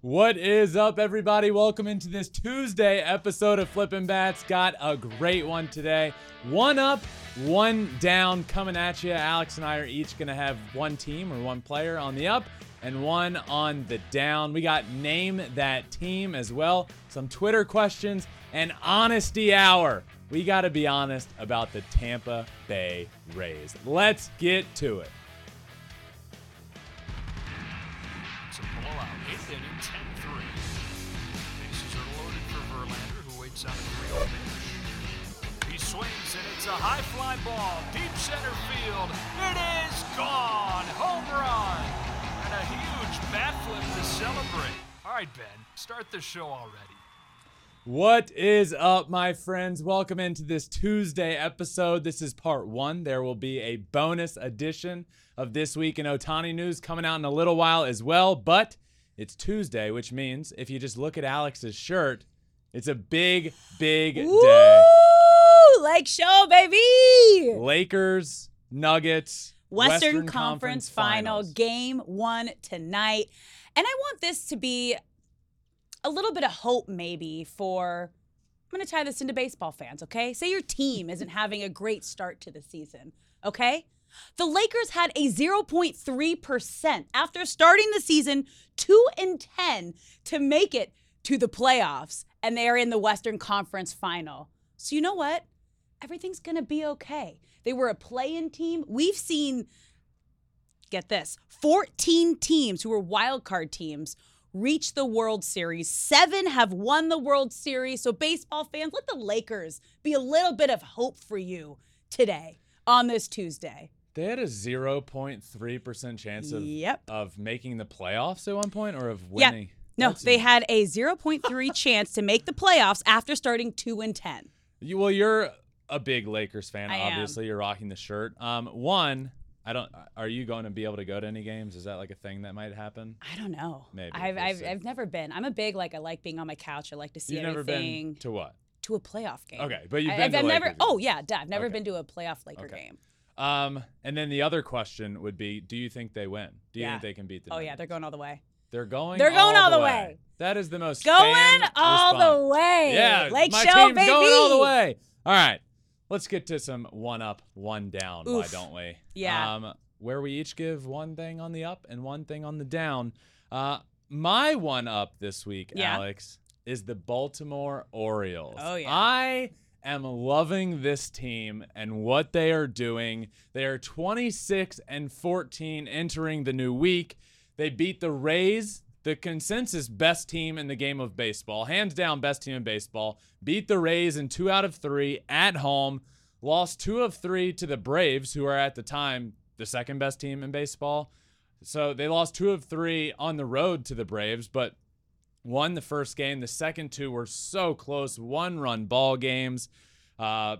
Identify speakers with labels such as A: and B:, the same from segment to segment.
A: What is up, everybody? Welcome into this Tuesday episode of Flippin' Bats. Got a great one today. One up, one down coming at you. Alex and I are each going to have one team or one player on the up and one on the down. We got name that team as well, some Twitter questions, and honesty hour. We got to be honest about the Tampa Bay Rays. Let's get to it.
B: Eighth inning, 10-3. Bases are loaded for Verlander, who waits on a 3 pitch. He swings, and it's a high fly ball, deep center field. It is gone. Home run. And a huge bat flip to celebrate. All right, Ben, start the show already.
A: What is up, my friends? Welcome into this Tuesday episode. This is part one. There will be a bonus edition of This Week in Ohtani News coming out in a little while as well, but it's Tuesday, which means if you just look at Alex's shirt, it's a big, big day.
C: Woo! Lake Show, baby!
A: Lakers, Nuggets,
C: Western, Conference, Final,
A: Finals.
C: game one tonight. And I want this to be a little bit of hope, maybe, for. I'm going to tie this into baseball fans, okay? Say your team isn't having a great start to the season, okay? The Lakers had a 0.3% after starting the season 2 and 10 to make it to the playoffs, and they are in the Western Conference Final. So, you know what? Everything's going to be okay. They were a play in team. We've seen get this 14 teams who were wild card teams reach the World Series. Seven have won the World Series. So, baseball fans, let the Lakers be a little bit of hope for you today on this Tuesday.
A: They had a 0.3% chance of,
C: Yep.
A: of making the playoffs at one point or of winning.
C: No,
A: That's-
C: they had a 0.3 chance to make the playoffs after starting 2 and 10.
A: You, well, you're a big Lakers fan.
C: I am.
A: obviously, you're rocking the shirt. Um, one, I don't. Are you going to be able to go to any games? Is that like a thing that might happen?
C: I don't know.
A: Maybe,
C: I've,
A: we'll
C: I've. I've never been. I'm a big, like, I like being on my couch. I like to see
A: You've never been to what?
C: to a playoff game.
A: Okay, but you've
C: I-
A: been
C: I've, I've never. Oh yeah, duh, I've never
A: Okay.
C: been to a playoff Laker
A: Okay.
C: game.
A: Um, and then the other question would be, do you think they win? Do you
C: Yeah.
A: think they can beat the?
C: Oh yeah, they're going all the way.
A: They're going.
C: They're going all the way.
A: That is the most
C: Going all
A: response.
C: the way.
A: Yeah,
C: Lake
A: my
C: Show,
A: team's
C: baby.
A: going all the way. All right, let's get to some one up, one down. Why don't we?
C: Yeah.
A: Um, where we each give one thing on the up and one thing on the down. Uh, my one up this week,
C: Yeah.
A: Alex, is the Baltimore Orioles.
C: Oh, yeah.
A: I am loving this team and what they are doing. They are 26 and 14 entering the new week. They beat the Rays, the consensus best team in the game of baseball, hands down best team in baseball. Beat the Rays in two out of three at home. Lost two of three to the Braves, who are at the time the second best team in baseball. So they lost two of three on the road to the Braves, but won the first game. The second two were so close, one run ball games. Uh,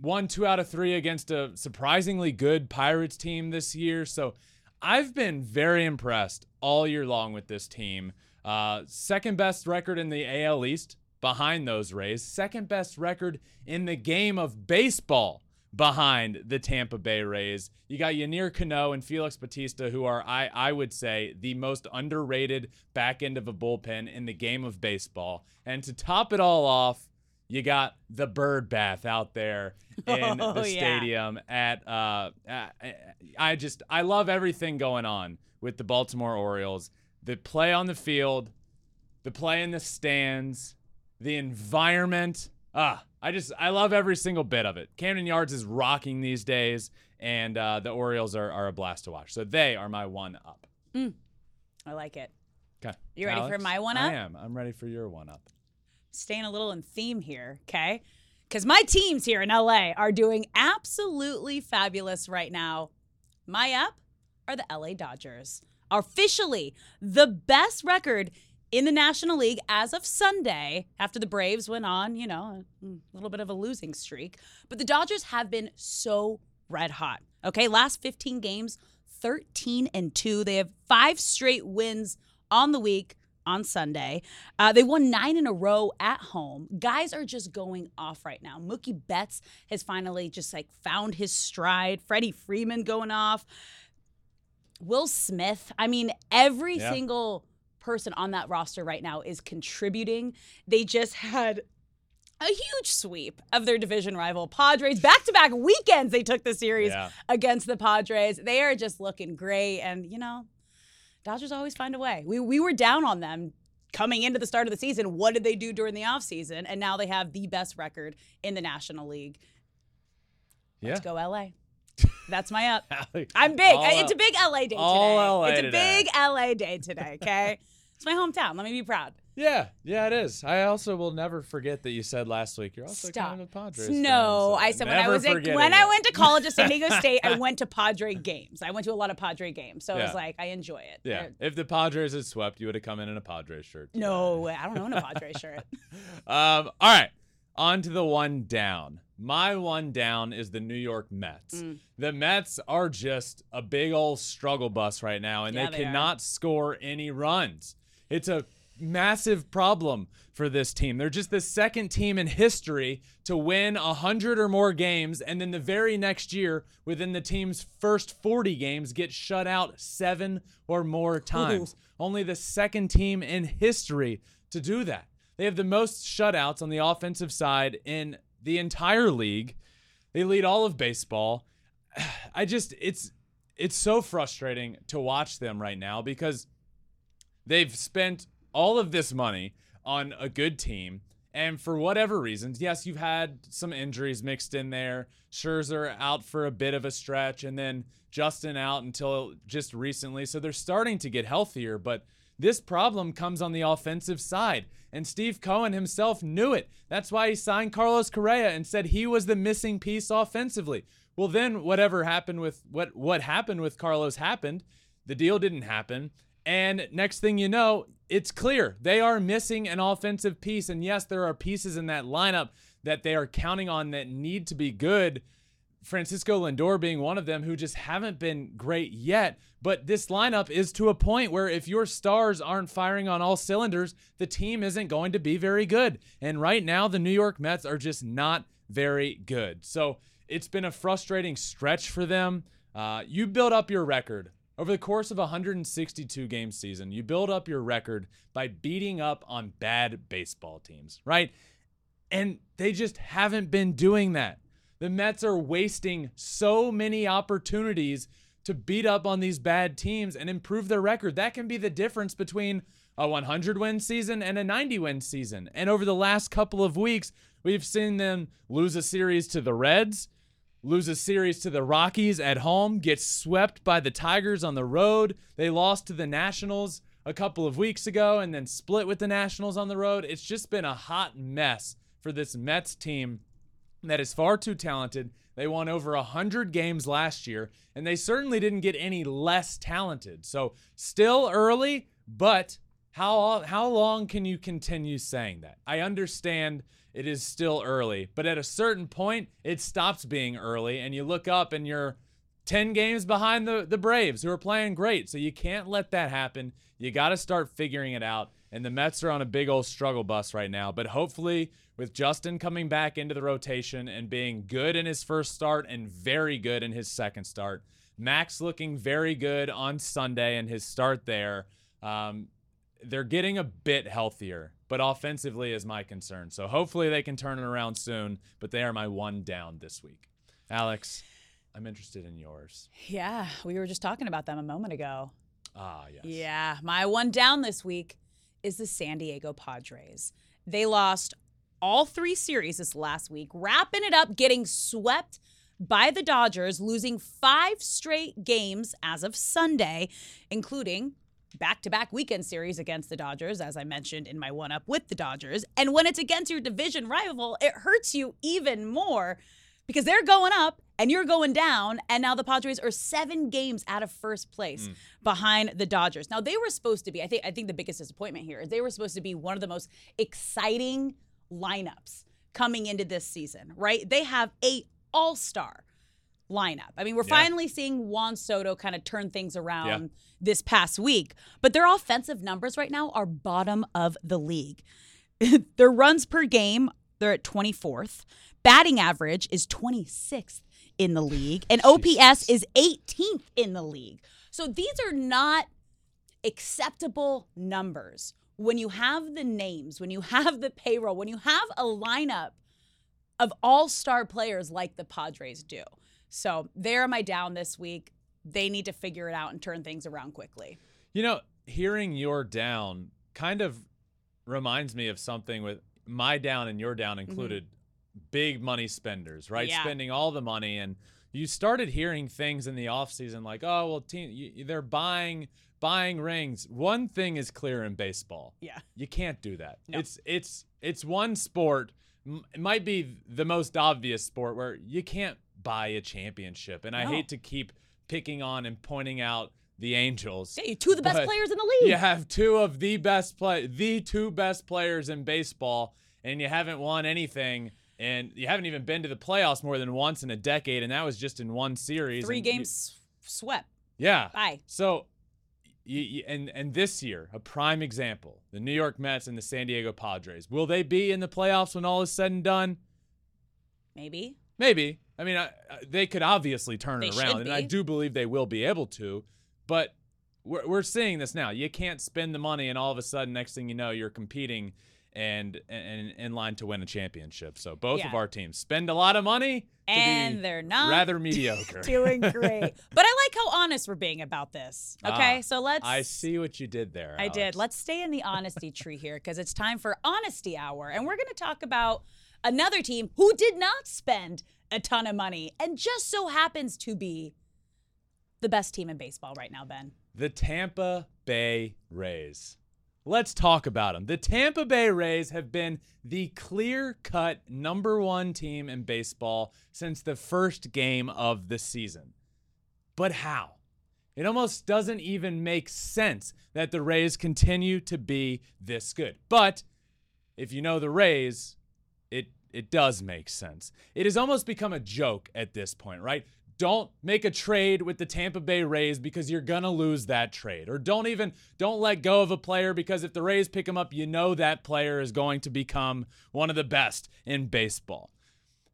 A: won two out of three against a surprisingly good Pirates team this year. So I've been very impressed all year long with this team. Uh, second best record in the AL East behind those Rays. Second best record in the game of baseball behind the Tampa Bay Rays. You got Yennier Cano and Felix Bautista, who are, I, I would say, the most underrated back end of a bullpen in the game of baseball. And to top it all off, you got the bird bath out there in
C: Oh,
A: the
C: yeah.
A: stadium at uh I- I just I love everything going on with the Baltimore Orioles. The play on the field, the play in the stands, the environment. Ah, I just I love every single bit of it. Camden Yards is rocking these days, and uh, the Orioles are, are a blast to watch. So they are my one up.
C: I like it.
A: Okay.
C: You ready for my one up?
A: I am. I'm ready for your one up.
C: Staying a little in theme here, okay? Because my teams here in LA are doing absolutely fabulous right now. My up are the LA Dodgers. Officially, the best record in the National League as of Sunday, after the Braves went on, you know, a little bit of a losing streak. But the Dodgers have been so red hot. Okay, last 15 games, 13 and 2. They have five straight wins on the week on Sunday. Uh, they won nine in a row at home. Guys are just going off right now. Mookie Betts has finally just like found his stride. Freddie Freeman going off. Will Smith. I mean, every
A: Yeah.
C: single person on that roster right now is contributing. They just had a huge sweep of their division rival Padres. Back to back weekends, they took the series
A: Yeah.
C: against the Padres. They are just looking great. And, you know, Dodgers always find a way. We, we were down on them coming into the start of the season. What did they do during the offseason? And now they have the best record in the National League.
A: Yeah.
C: Let's go, LA. That's my up. I'm big.
A: all
C: it's a big LA day today.
A: all LA
C: it's a
A: today.
C: big LA day today, okay? it's my hometown. Let me be proud.
A: Yeah, yeah, it is. I also will never forget that you said last week you're also
C: Stop.
A: kind of a Padres.
C: No,
A: fan,
C: I said when I was at, when I went to college at San Diego State, I went to Padre games. I went to a lot of Padre games, so it was like I enjoy it.
A: Yeah,
C: They're-
A: if the Padres had swept, you would have come in in a Padres shirt. today.
C: No, way. I don't own a Padre shirt.
A: Um, all right, on to the one down. My one down is the New York Mets.
C: Mm.
A: The Mets are just a big old struggle bus right now, and
C: Yeah,
A: they
C: they are.
A: cannot score any runs. It's a massive problem for this team. They're just the second team in history to win 100 or more games, and then the very next year, within the team's first 40 games, get shut out seven or more times. Only the second team in history to do that. They have the most shutouts on the offensive side in the entire league. They lead all of baseball. I just it's it's so frustrating to watch them right now because they've spent all of this money on a good team and for whatever reasons, yes, you've had some injuries mixed in there. Scherzer out for a bit of a stretch and then Justin out until just recently. So they're starting to get healthier, but this problem comes on the offensive side. And Steve Cohen himself knew it. That's why he signed Carlos Correa and said he was the missing piece offensively. Well, then whatever happened with what what happened with Carlos happened. The deal didn't happen. And next thing you know, it's clear they are missing an offensive piece. And yes, there are pieces in that lineup that they are counting on that need to be good. Francisco Lindor being one of them who just haven't been great yet. But this lineup is to a point where if your stars aren't firing on all cylinders, the team isn't going to be very good. And right now, the New York Mets are just not very good. So it's been a frustrating stretch for them. Uh, you build up your record over the course of a 162 game season. You build up your record by beating up on bad baseball teams, right? And they just haven't been doing that. The Mets are wasting so many opportunities to beat up on these bad teams and improve their record. That can be the difference between a 100 win season and a 90 win season. And over the last couple of weeks, we've seen them lose a series to the Reds, lose a series to the Rockies at home, gets swept by the Tigers on the road. They lost to the Nationals a couple of weeks ago and then split with the Nationals on the road. It's just been a hot mess for this Mets team that is far too talented. They won over 100 games last year, and they certainly didn't get any less talented. So, still early, but how how long can you continue saying that? I understand it is still early, but at a certain point, it stops being early, and you look up and you're 10 games behind the, the Braves, who are playing great. So you can't let that happen. You got to start figuring it out. And the Mets are on a big old struggle bus right now. But hopefully, with Justin coming back into the rotation and being good in his first start and very good in his second start, Max looking very good on Sunday in his start there. Um, they're getting a bit healthier, but offensively is my concern. So hopefully they can turn it around soon. But they are my one down this week. Alex, I'm interested in yours.
C: Yeah, we were just talking about them a moment ago.
A: Ah, yes.
C: Yeah, my one down this week is the San Diego Padres. They lost all three series this last week, wrapping it up, getting swept by the Dodgers, losing five straight games as of Sunday, including back to back weekend series against the Dodgers, as I mentioned in my one up with the Dodgers. And when it's against your division rival, it hurts you even more because they're going up and you're going down. And now the Padres are seven games out of first place mm. behind the Dodgers. Now they were supposed to be. I think. I think the biggest disappointment here is they were supposed to be one of the most exciting lineups coming into this season. Right? They have a All Star lineup. I mean, we're
A: Yeah.
C: finally seeing Juan Soto kind of turn things around this past week, but their offensive numbers right now are bottom of the league. their runs per game, they're at 24th. Batting average is 26th in the league, and OPS is 18th in the league. So these are not acceptable numbers. When you have the names, when you have the payroll, when you have a lineup of all star players like the Padres do. So they're my down this week. They need to figure it out and turn things around quickly.
A: You know, hearing your down kind of reminds me of something with my down and your down mm-hmm. included big money spenders, right?
C: Yeah.
A: Spending all the money and you started hearing things in the offseason like, "Oh, well team you, they're buying buying rings." One thing is clear in baseball.
C: Yeah.
A: You can't do that.
C: No.
A: It's it's it's one sport. It might be the most obvious sport where you can't buy a championship. And I hate to keep picking on and pointing out the Angels.
C: Yeah, two of the best players in the league.
A: You have two of the best play, the two best players in baseball, and you haven't won anything, and you haven't even been to the playoffs more than once in a decade, and that was just in one series.
C: Three
A: and you-
C: games swept.
A: yeah.
C: Bye.
A: So, you, you, and and this year, a prime example: the New York Mets and the San Diego Padres. Will they be in the playoffs when all is said and done?
C: Maybe.
A: Maybe. I mean, I, I- they could obviously turn
C: They
A: it around, and I do believe they will be able to. But we're, we're seeing this now. You can't spend the money, and all of a sudden, next thing you know, you're competing and and in line to win a championship. So both of our teams spend a lot of money
C: And they're not
A: rather mediocre.
C: doing great. but I like how honest we're being about this. Okay,
A: Ah,
C: so let's.
A: I see what you did there.
C: I did. Let's stay in the honesty tree here because it's time for honesty hour, and we're going to talk about another team who did not spend a ton of money and just so happens to be the best team in baseball right now. Ben.
A: The Tampa Bay Rays. Let's talk about them. The Tampa Bay Rays have been the clear cut number one team in baseball since the first game of the season. But how? It almost doesn't even make sense that the Rays continue to be this good. But if you know the Rays, it does make sense. It has almost become a joke at this point, right? Don't make a trade with the Tampa Bay Rays because you're going to lose that trade. Or don't even don't let go of a player because if the Rays pick him up, you know that player is going to become one of the best in baseball.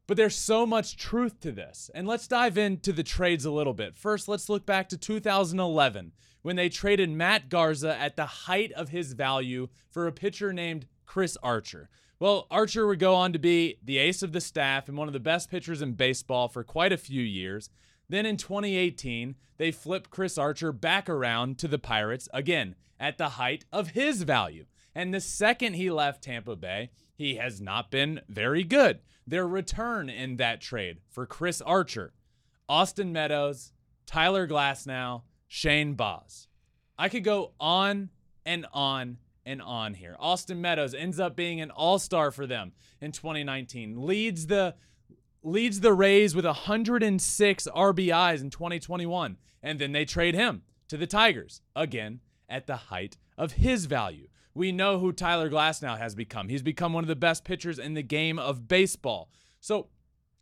A: But there's so much truth to this. And let's dive into the trades a little bit. First, let's look back to 2011 when they traded Matt Garza at the height of his value for a pitcher named Chris Archer. Well, Archer would go on to be the ace of the staff and one of the best pitchers in baseball for quite a few years. Then in 2018, they flipped Chris Archer back around to the Pirates again at the height of his value. And the second he left Tampa Bay, he has not been very good. Their return in that trade for Chris Archer, Austin Meadows, Tyler Glasnow, Shane Baz. I could go on and on and on here. Austin Meadows ends up being an all-star for them in 2019. Leads the leads the Rays with 106 RBIs in 2021, and then they trade him to the Tigers again at the height of his value. We know who Tyler Glasnow has become. He's become one of the best pitchers in the game of baseball. So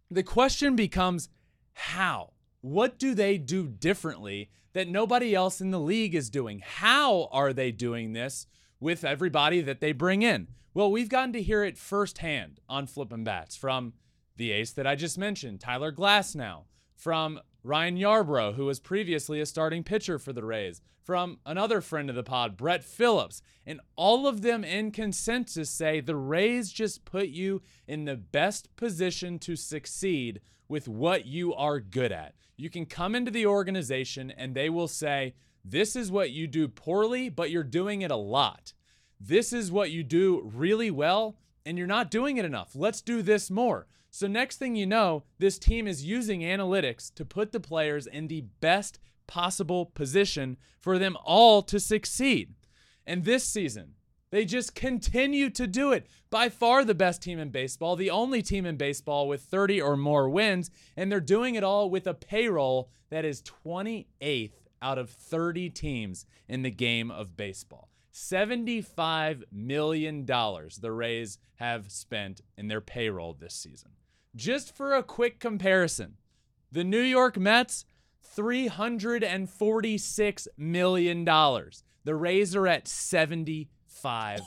A: the question becomes how? What do they do differently that nobody else in the league is doing? How are they doing this with everybody that they bring in? Well, we've gotten to hear it firsthand on Flippin' Bats from the ace that I just mentioned, Tyler Glasnow, from Ryan Yarbrough, who was previously a starting pitcher for the Rays, from another friend of the pod, Brett Phillips. And all of them in consensus say the Rays just put you in the best position to succeed with what you are good at. You can come into the organization and they will say, This is what you do poorly, but you're doing it a lot. This is what you do really well, and you're not doing it enough. Let's do this more. So, next thing you know, this team is using analytics to put the players in the best possible position for them all to succeed. And this season, They just continue to do it. By far the best team in baseball, the only team in baseball with 30 or more wins, and they're doing it all with a payroll that is 28th out of 30 teams in the game of baseball. $75 million the Rays have spent in their payroll this season. Just for a quick comparison, the New York Mets, $346 million. The Rays are at 75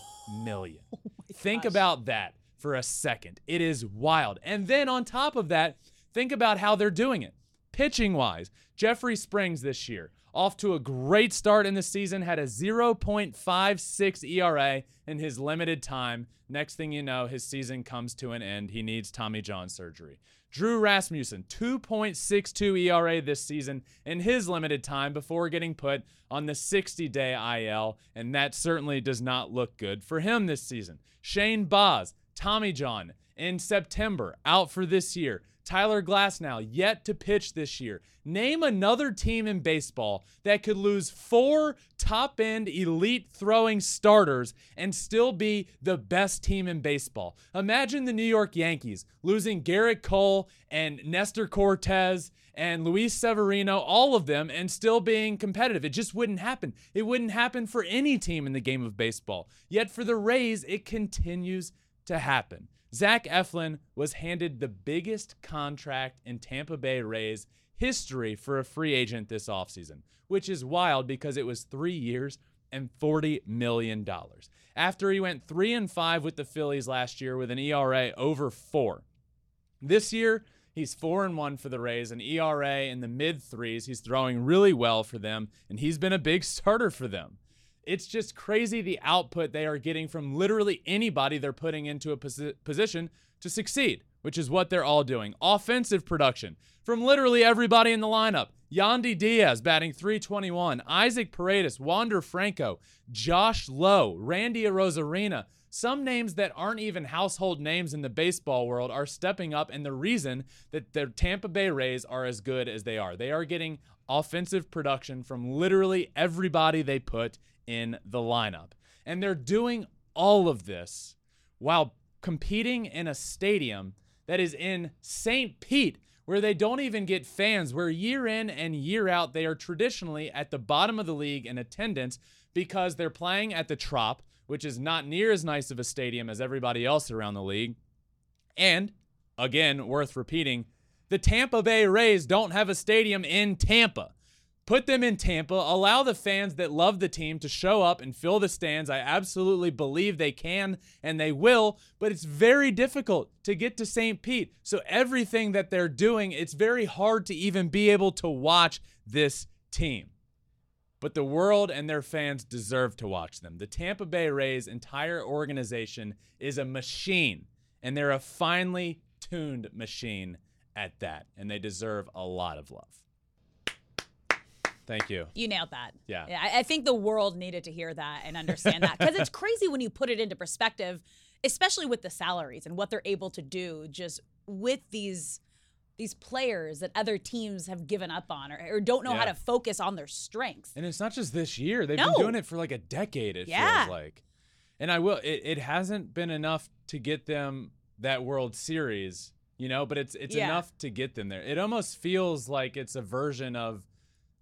A: million. Oh think about that for a second. It is wild. And then on top of that, think about how they're doing it. Pitching wise, Jeffrey Springs this year, off to a great start in the season, had a 0.56 ERA in his limited time. Next thing you know, his season comes to an end. He needs Tommy John surgery. Drew Rasmussen, 2.62 ERA this season in his limited time before getting put on the 60 day IL, and that certainly does not look good for him this season. Shane Baz, Tommy John, in September, out for this year. Tyler Glasnow, yet to pitch this year. Name another team in baseball that could lose four top end elite throwing starters and still be the best team in baseball. Imagine the New York Yankees losing Gerrit Cole and Nestor Cortes and Luis Severino, all of them, and still being competitive. It just wouldn't happen. It wouldn't happen for any team in the game of baseball. Yet for the Rays, it continues to happen. Zach Eflin was handed the biggest contract in Tampa Bay Rays history for a free agent this offseason, which is wild because it was three years and $40 million. After he went 3 and 5 with the Phillies last year with an ERA over 4. This year, he's 4 and 1 for the Rays, an ERA in the mid 3s. He's throwing really well for them and he's been a big starter for them. It's just crazy the output they are getting from literally anybody they're putting into a posi- position to succeed, which is what they're all doing. Offensive production from literally everybody in the lineup. Yandy Diaz batting 321, Isaac Paredes, Wander Franco, Josh Lowe, Randy Arozarena. Some names that aren't even household names in the baseball world are stepping up, and the reason that the Tampa Bay Rays are as good as they are. They are getting offensive production from literally everybody they put in the lineup. And they're doing all of this while competing in a stadium that is in St. Pete, where they don't even get fans, where year in and year out, they are traditionally at the bottom of the league in attendance because they're playing at the Trop, which is not near as nice of a stadium as everybody else around the league. And, again, worth repeating, the Tampa Bay Rays don't have a stadium in Tampa. Put them in Tampa. Allow the fans that love the team to show up and fill the stands. I absolutely believe they can and they will, but it's very difficult to get to St. Pete. So everything that they're doing, it's very hard to even be able to watch this team. But the world and their fans deserve to watch them. The Tampa Bay Rays entire organization is a machine, and they're a finely tuned machine at that, and they deserve a lot of love. Thank you.
C: You nailed that.
A: Yeah.
C: I, I think the world needed to hear that and understand that because it's crazy when you put it into perspective, especially with the salaries and what they're able to do just with these these players that other teams have given up on or, or don't know how to focus on their strengths.
A: And it's not just this year. They've
C: No.
A: been doing it for like a decade, it
C: Yeah.
A: feels like. And I will it, it hasn't been enough to get them that World Series, you know, but it's it's
C: Yeah.
A: enough to get them there. It almost feels like it's a version of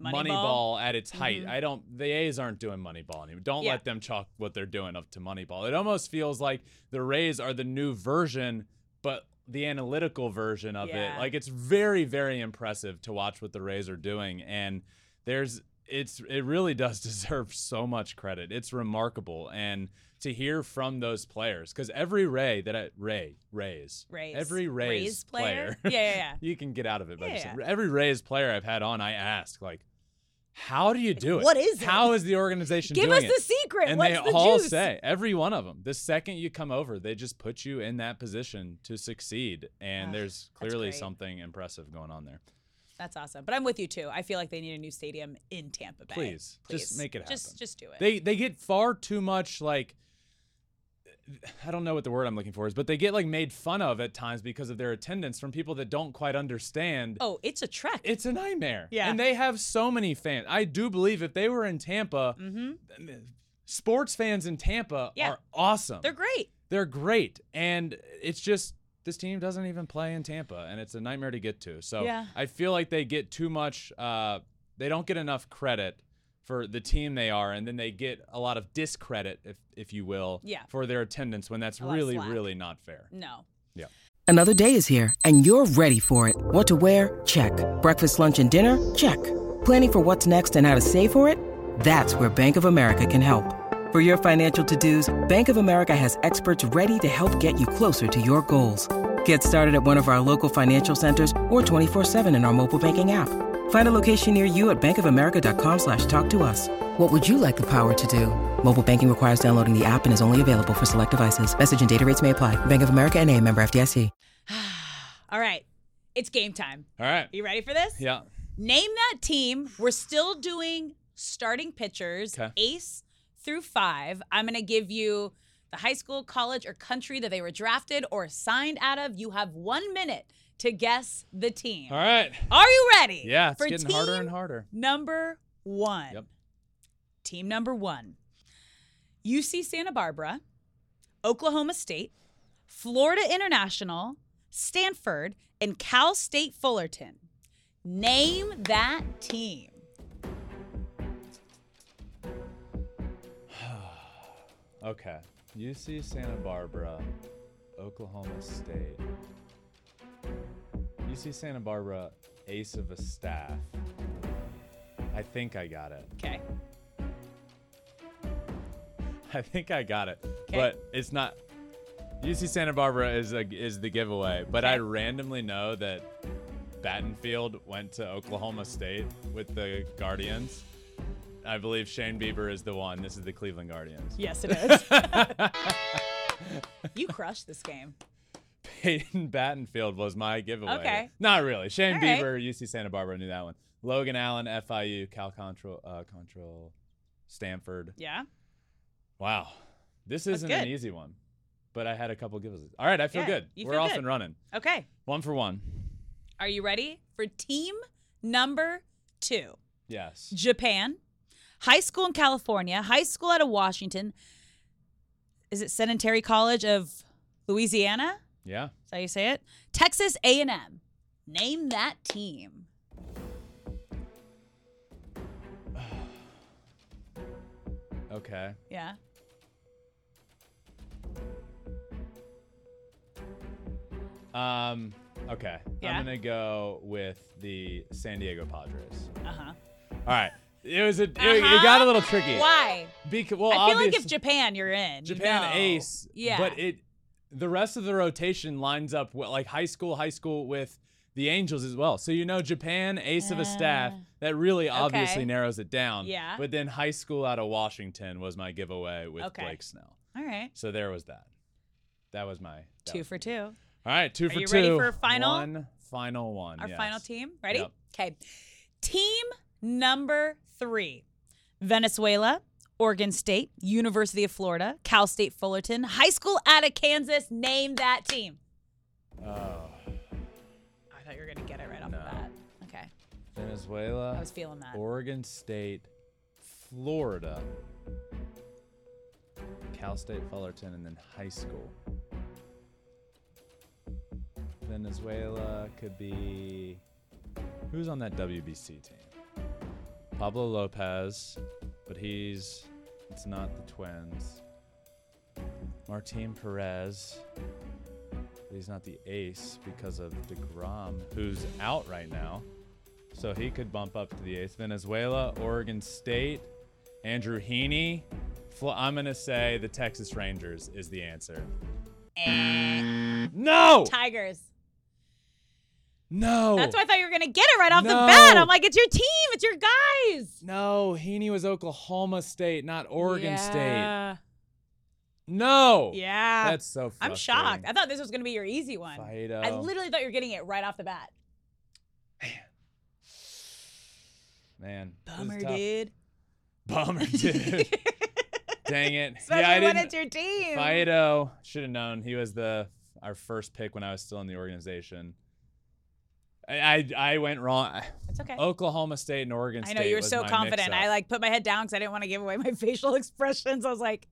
C: Moneyball?
A: Moneyball at its height. I don't the A's aren't doing Moneyball anymore. Don't
C: Mm-hmm. Yeah.
A: let them chalk what they're doing up to Moneyball. It almost feels like the Rays are the new version, but the analytical version of
C: Yeah.
A: it. Like it's very, very impressive to watch what the Rays are doing. And there's it's it really does deserve so much credit. It's remarkable. And to hear from those players, because every Ray that I Ray Rays
C: Rays.
A: every Rays,
C: Rays player?
A: player,
C: Yeah, yeah, yeah.
A: you can get out of it. But
C: Yeah,
A: just- every Rays player I've had on, I ask like, how do you do it?
C: what is it?
A: How is the organization doing?
C: Give us
A: it?
C: the secret.
A: And
C: What's
A: they
C: the
A: all
C: juice?
A: say, every one of them, the second you come over, they just put you in that position to succeed. And there's clearly something impressive going on there.
C: That's awesome. But I'm with you too. I feel like they need a new stadium in Tampa Bay.
A: Please, just make it happen.
C: Just just do it.
A: They they get far too much like I don't know what the word I'm looking for is, but they get like made fun of at times because of their attendance from people that don't quite understand.
C: oh, it's a trek.
A: It's a nightmare.
C: Yeah.
A: And they have so many fans. I do believe if they were in Tampa,
C: mm-hmm.
A: sports fans in Tampa
C: Yeah.
A: are awesome.
C: They're great.
A: They're great. And it's just this team doesn't even play in Tampa and it's a nightmare to get to. So
C: Yeah.
A: I feel like they get too much uh they don't get enough credit for the team they are and then they get a lot of discredit if if you will
C: Yeah.
A: for their attendance when that's
C: A
A: really really not fair.
C: No. Yeah.
D: Another day is here, and you're ready for it. What to wear? Check. Breakfast, lunch, and dinner? Check. Planning for what's next and how to save for it? That's where Bank of America can help. For your financial to-dos, Bank of America has experts ready to help get you closer to your goals. Get started at one of our local financial centers or 24-7 in our mobile banking app. Find a location near you at bankofamerica.com slash talk to us. What would you like the power to do? Mobile banking requires downloading the app and is only available for select devices. Message and data rates may apply. Bank of America and a member FDIC.
C: All right. It's game time.
A: All right.
C: You ready for this?
A: Yeah.
C: Name that team. We're still doing starting pitchers,
A: 'Kay.
C: ace through five. I'm going to give you the high school, college, or country that they were drafted or signed out of. You have one minute to guess the team.
A: All right.
C: Are you ready?
A: Yeah, it's getting harder and harder.
C: Number one.
A: Yep.
C: Team number one UC Santa Barbara, Oklahoma State, Florida International, Stanford, and Cal State Fullerton. Name that team.
A: Okay. UC Santa Barbara, Oklahoma State. UC Santa Barbara, ace of a staff. I think I got it.
C: Okay.
A: I think I got it. But it's not UC Santa Barbara is a, is the giveaway, but I randomly know that Battenfield went to Oklahoma State with the Guardians. I believe Shane Bieber is the one. This is the Cleveland Guardians.
C: Yes, it is. you crushed this game.
A: Peyton Battenfield was my giveaway.
C: Okay.
A: Not really. Shane
C: All right.
A: Bieber, UC Santa Barbara knew that one. Logan Allen, FIU, Cal Quantrill, uh, Quantrill, Stanford.
C: Yeah.
A: Wow. This isn't an easy one, but I had a couple giveaways. All right, I feel
C: Yeah,
A: good. We're
C: feel
A: off
C: good.
A: and running.
C: Okay.
A: One for one.
C: Are you ready for team number two?
A: Yes.
C: Japan, high school in California, high school out of Washington. Is it Centenary College of Louisiana?
A: Yeah.
C: Is that how you say it? Texas A&M. Name that team.
A: Okay.
C: Yeah.
A: Um. Okay.
C: Yeah.
A: I'm gonna go with the San Diego Padres.
C: Uh huh.
A: All right. It was a. It, it got a little tricky.
C: Why?
A: Because well,
C: I feel like if Japan, you're in.
A: Japan ace.
C: Yeah.
A: But it, the rest of the rotation lines up well, like high school, high school with the Angels as well. So you know Japan ace of a staff.
C: Uh,
A: That really obviously
C: okay.
A: narrows it down.
C: Yeah.
A: But then high school out of Washington was my giveaway with
C: Okay.
A: Blake Snell.
C: All right.
A: So there was that. That was my that
C: Two
A: was
C: for
A: me.
C: two.
A: All right, two
C: Are
A: for
C: you
A: two.
C: ready for final?
A: One final one.
C: Our
A: yes.
C: final team. Ready?
A: Yep.
C: Okay. Team number three Venezuela, Oregon State, University of Florida, Cal State Fullerton, high school out of Kansas. Name that team.
A: Oh,
C: I thought you were going to get it right off
A: No.
C: the bat. Okay.
A: Venezuela.
C: I was feeling that.
A: Oregon State, Florida, Cal State Fullerton, and then high school. Venezuela could be. Who's on that WBC team? Pablo Lopez, but he's. It's not the Twins. Martin Perez, but he's not the ace because of DeGrom, who's out right now. So he could bump up to the ace. Venezuela, Oregon State, Andrew Heaney. I'm going to say the Texas Rangers is the answer.
C: Eh.
A: No!
C: Tigers.
A: No!
C: That's why I thought you were going to get it right off the bat. I'm like, it's your team. It's your guys.
A: No, Heaney was Oklahoma State, not Oregon State. No!
C: Yeah.
A: That's so.
C: I'm shocked. I thought this was going to be your easy one.
A: Faedo.
C: I literally thought you were getting it right off the bat.
A: Man. is
C: Bummer, dude.
A: Bummer, dude. Dang it.
C: Especially
A: yeah, I
C: when it's your team.
A: Faedo should have known. He was the our first pick when I was still in the organization. I I, went wrong.
C: It's okay.
A: Oklahoma State and Oregon State.
C: I know you were so confident. I like put my head down because I didn't want to give away my facial expressions. I was like,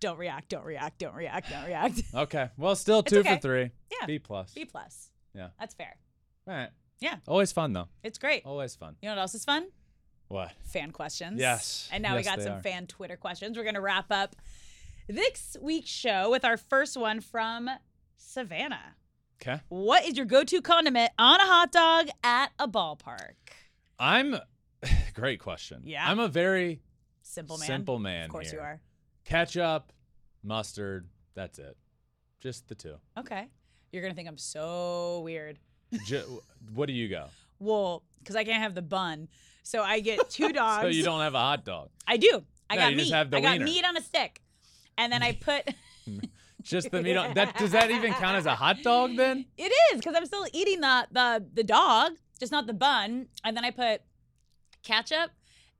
C: "Don't react, don't react, don't react, don't react."
A: Okay. Well, still two
C: okay.
A: for three.
C: Yeah.
A: B plus.
C: B plus.
A: Yeah.
C: That's fair.
A: All right.
C: Yeah.
A: Always fun though.
C: It's great.
A: Always fun.
C: You know what else is fun?
A: What?
C: Fan questions.
A: Yes.
C: And now we got some
A: are.
C: fan Twitter questions. We're gonna wrap up this week's show with our first one from Savannah.
A: Okay.
C: What is your go-to condiment on a hot dog at a ballpark?
A: I'm. Great question.
C: Yeah.
A: I'm a very
C: Simple man.
A: simple man.
C: Of course
A: here.
C: you are.
A: Ketchup, mustard. That's it. Just the two.
C: Okay. You're gonna think I'm so weird.
A: Ju- what do you go?
C: Well, because I can't have the bun, so I get two dogs.
A: So you don't have a hot dog.
C: I do. I
A: No,
C: got
A: you
C: meat.
A: just have the
C: I got meat on a stick, and then I put.
A: Just the meat on that. Does that even count as a hot dog then?
C: It is because I'm still eating the the the dog, just not the bun. And then I put ketchup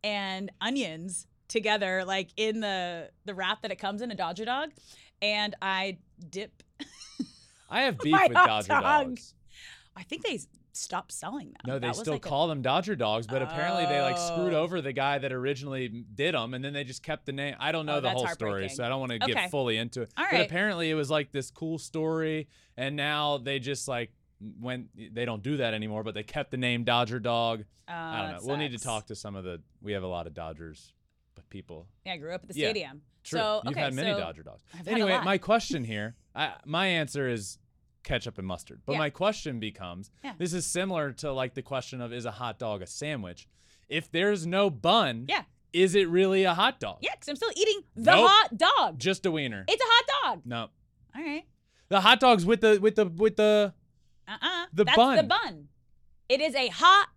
C: and onions together, like in the the wrap that it comes in a Dodger dog, and I dip.
A: I have beef with Dodger
C: dog.
A: dogs.
C: I think they stopped selling them.
A: No, they
C: That was
A: still
C: like a-
A: call them Dodger dogs, but apparently they like screwed
C: Oh.
A: over the guy that originally did them, and then they just kept the name. I don't oh, know
C: Oh,
A: the whole story, so I don't want to
C: Okay.
A: get fully into it.
C: All
A: But
C: right.
A: apparently it was like this cool story, and now they just like when they don't do that anymore, but they kept the name Dodger Dog.
C: Oh,
A: I don't know. We'll need to talk to some of the. We have a lot of Dodgers, but people.
C: Yeah, I grew up at the
A: Yeah,
C: stadium.
A: True.
C: So
A: You've
C: okay,
A: had many
C: so
A: Dodger dogs.
C: I've a
A: Anyway, my question here, I, my answer is ketchup and mustard. But
C: Yeah.
A: my question becomes,
C: Yeah.
A: this is similar to like the question of is a hot dog a sandwich? If there's no bun,
C: Yeah.
A: is it really a hot dog?
C: Yeah, because I'm still eating the
A: Nope.
C: hot dog.
A: Just a wiener.
C: It's a hot dog.
A: no.
C: All right.
A: The hot dogs with the with the with the
C: Uh-uh.
A: The
C: That's
A: bun.
C: the bun. It is a hot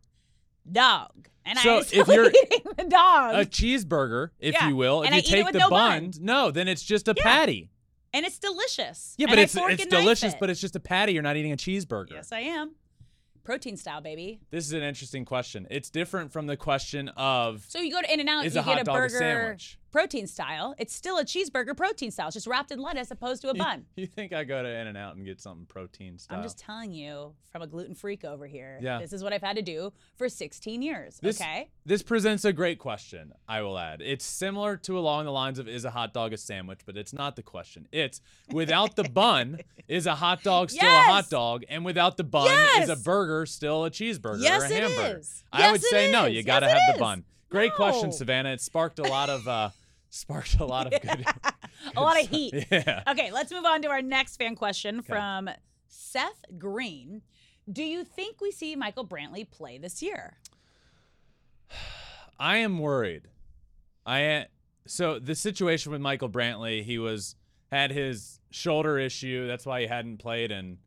C: dog. And
A: So
C: I'm
A: if
C: still
A: you're-
C: eating the dog.
A: a cheeseburger, if
C: Yeah,
A: you will. If
C: and I
A: you
C: it
A: take the
C: no
A: bun, no, then it's just a patty.
C: And it's delicious.
A: Yeah, but
C: I
A: it's it's delicious,
C: it.
A: but it's just a patty. You're not eating a cheeseburger.
C: Yes, I am. Protein style, baby.
A: This is an interesting question. It's different from the question of
C: So you go to In and Out, you
A: a
C: get
A: hot
C: a
A: dog a
C: burger
A: sandwich?
C: Protein style. It's still a cheeseburger protein style. It's just wrapped in lettuce opposed to a bun.
A: You, think I go to In and Out and get something protein style?
C: I'm just telling you from a gluten freak over here.
A: Yeah.
C: This is what I've had to do for 16 years.
A: This,
C: okay.
A: This presents a great question, I will add. It's similar to along the lines of is a hot dog a sandwich, but it's not the question. It's without the bun, is a hot dog still a hot
C: Yes!
A: dog? And without the bun, is a burger still a cheeseburger
C: Yes,
A: or a hamburger?
C: is.
A: I
C: Yes,
A: would say no, you got to
C: Yes,
A: have
C: is.
A: the bun. Great question, Savannah. It sparked a lot of uh sparked a lot of good
C: a lot of heat.
A: Yeah.
C: Okay, let's move on to our next fan question from Seth Green. Do you think we see Michael Brantley play this year?
A: I am worried. I so the situation with Michael Brantley, he was had his shoulder issue. That's why he hadn't played in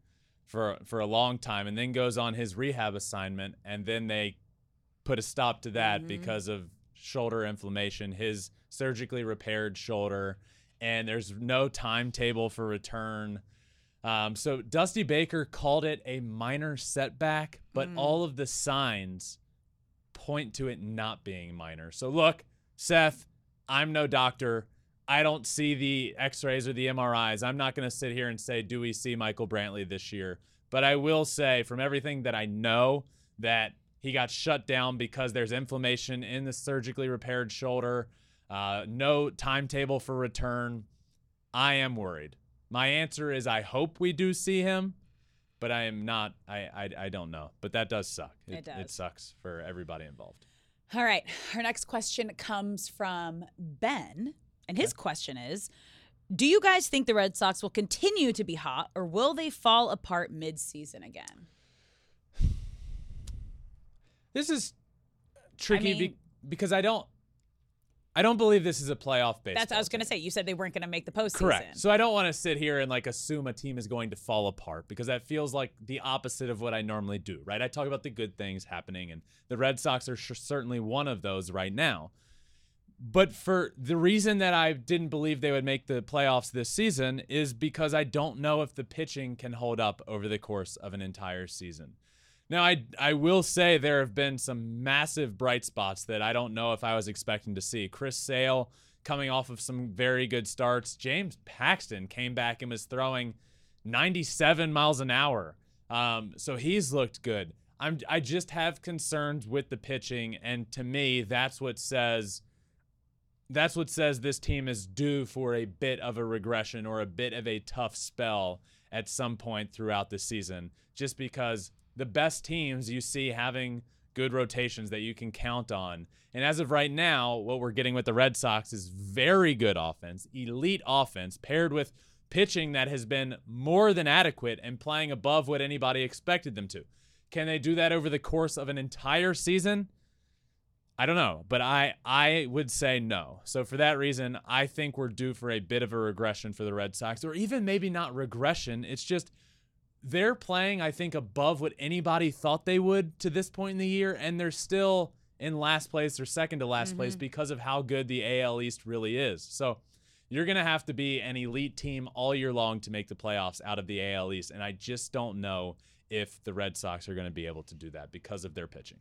A: for for a long time, and then goes on his rehab assignment, and then they put a stop to that because of shoulder inflammation, his surgically repaired shoulder, and there's no timetable for return. Um, so Dusty Baker called it a minor setback, but all of the signs point to it not being minor. So look, Seth, I'm no doctor. I don't see the x-rays or the MRIs. I'm not going to sit here and say do we see Michael Brantley this year? But I will say from everything that I know that he got shut down because there's inflammation in the surgically repaired shoulder. Uh, no timetable for return. I am worried. My answer is I hope we do see him, but I am not. I I, I don't know. But that does suck.
C: It does.
A: It sucks for everybody involved.
C: All right. Our next question comes from Ben. And his question is Do you guys think the Red Sox will continue to be hot or will they fall apart mid-season again?
A: This is tricky be-
C: mean-
A: because I don't. I don't believe this is a playoff baseball.
C: That's what I was going to say. You said they weren't going to make the postseason.
A: Correct. So I don't want to sit here and like assume a team is going to fall apart because that feels like the opposite of what I normally do, right? I talk about the good things happening, and the Red Sox are sh- certainly one of those right now. But for the reason that I didn't believe they would make the playoffs this season is because I don't know if the pitching can hold up over the course of an entire season. Now, I I will say there have been some massive bright spots that I don't know if I was expecting to see. Chris Sale coming off of some very good starts. James Paxton came back and was throwing 97 miles an hour. Um, so he's looked good. I'm I just have concerns with the pitching, and to me, that's what says that's what says this team is due for a bit of a regression or a bit of a tough spell at some point throughout the season. Just because the best teams you see having good rotations that you can count on. And as of right now, what we're getting with the Red Sox is very good offense, elite offense, paired with pitching that has been more than adequate and playing above what anybody expected them to. Can they do that over the course of an entire season? I don't know, but I I would say no. So for that reason, I think we're due for a bit of a regression for the Red Sox, or even maybe not regression. It's just they're playing, I think, above what anybody thought they would to this point in the year, and they're still in last place or second to last place mm-hmm. because of how good the AL East really is. So you're going to have to be an elite team all year long to make the playoffs out of the AL East, and I just don't know if the Red Sox are going to be able to do that because of their pitching.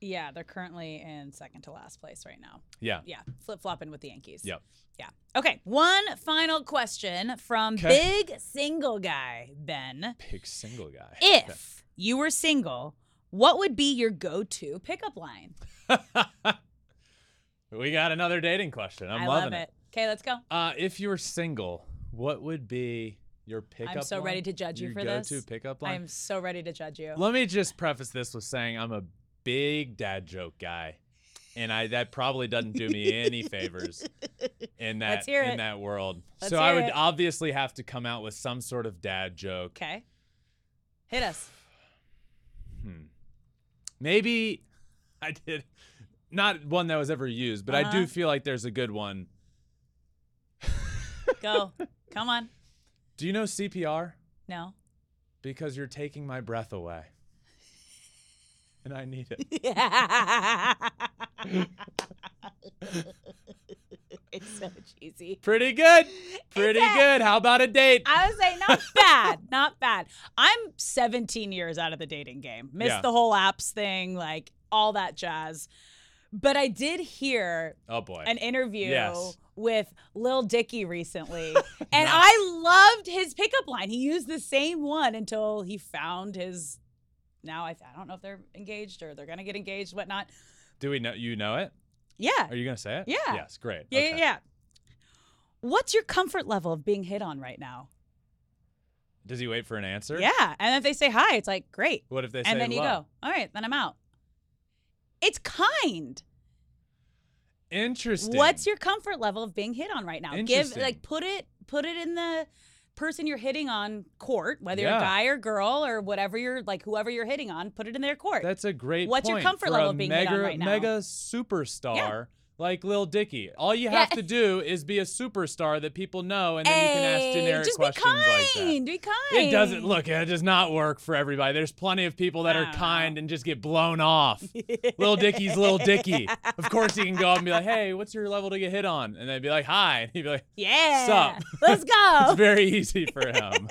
C: Yeah, they're currently in second to last place right now.
A: Yeah.
C: Yeah, flip flopping with the Yankees.
A: Yep.
C: Yeah. Okay, one final question from
A: 'Kay.
C: Big Single Guy, Ben.
A: Big single guy.
C: If you were single, what would be your go to pickup line?
A: we got another dating question. I'm
C: I
A: loving
C: love it. Okay, let's go.
A: Uh, if you were single, what would be your pickup? Line?
C: I'm so
A: line?
C: ready to judge you for this.
A: go-to pickup line.
C: I'm so ready to judge you.
A: Let me just preface this with saying I'm a big dad joke guy, and I that probably doesn't do me any favors in that in that world.
C: Let's
A: so I would
C: it.
A: obviously have to come out with some sort of dad joke.
C: Okay. Hit us. Hmm.
A: Maybe I did not one that was ever used, but I
C: Uh-huh.
A: do feel like there's a good one.
C: Go. Come on.
A: Do you know CPR?
C: No.
A: Because you're taking my breath away. And I need it. Yeah.
C: it's so cheesy.
A: Pretty good. Pretty good. How about a date?
C: I would say not bad, not bad. I'm 17 years out of the dating game. Missed
A: Yeah.
C: the whole apps thing, like all that jazz. But I did hear
A: oh boy.
C: an interview
A: Yes.
C: with Lil Dicky recently, and I loved his pickup line. He used the same one until he found his. Now I, I don't know if they're engaged or they're gonna get engaged, whatnot.
A: Do we know you know it?
C: Yeah,
A: Are you gonna say it?
C: Yeah.
A: Yes, great.
C: yeah,
A: Okay.
C: yeah, yeah. What's your comfort level of being hit on right now?
A: Does he wait for an answer?
C: Yeah, and if they say hi, it's like great.
A: What if they say hi?
C: and then you go, all right, then I'm out. It's kind.
A: Interesting.
C: What's your comfort level of being hit on right now? Give like put it put it in the person you're hitting on court, whether you're a guy or girl or whatever you're like whoever you're hitting on, put it in their court.
A: That's a great
C: What's your comfort level being hit on right now?
A: Mega superstar like Lil Dicky. All you
C: Yeah.
A: have to do is be a superstar that people know, and then you can ask generic
C: just be
A: questions
C: kind.
A: like that.
C: Be kind.
A: It doesn't look. It does not work for everybody. There's plenty of people that are kind and just get blown off. Lil Dicky's Lil Dicky. Of course, he can go up and be like, "Hey, what's your level to get hit on?" And they'd be like, "Hi." And he'd be like,
C: Yeah.
A: Sup?
C: Let's go.
A: It's very easy for him.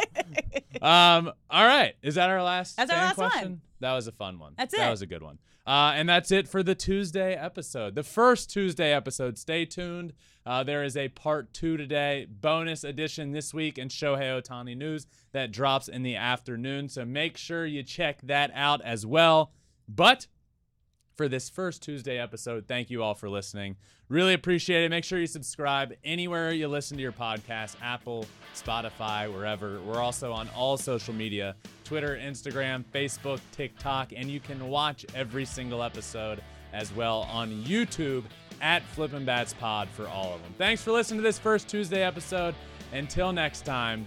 A: um. All right. Is that our last?
C: That's our last one.
A: That was a fun one.
C: That's it.
A: That was a good one. Uh, and that's it for the Tuesday episode. The first Tuesday episode. Stay tuned. Uh, there is a part two today, bonus edition this week in Shohei Ohtani news that drops in the afternoon. So make sure you check that out as well. But for this first Tuesday episode. Thank you all for listening. Really appreciate it. Make sure you subscribe anywhere you listen to your podcast Apple, Spotify, wherever. We're also on all social media Twitter, Instagram, Facebook, TikTok, and you can watch every single episode as well on YouTube at Flippin' Bats Pod for all of them. Thanks for listening to this first Tuesday episode. Until next time,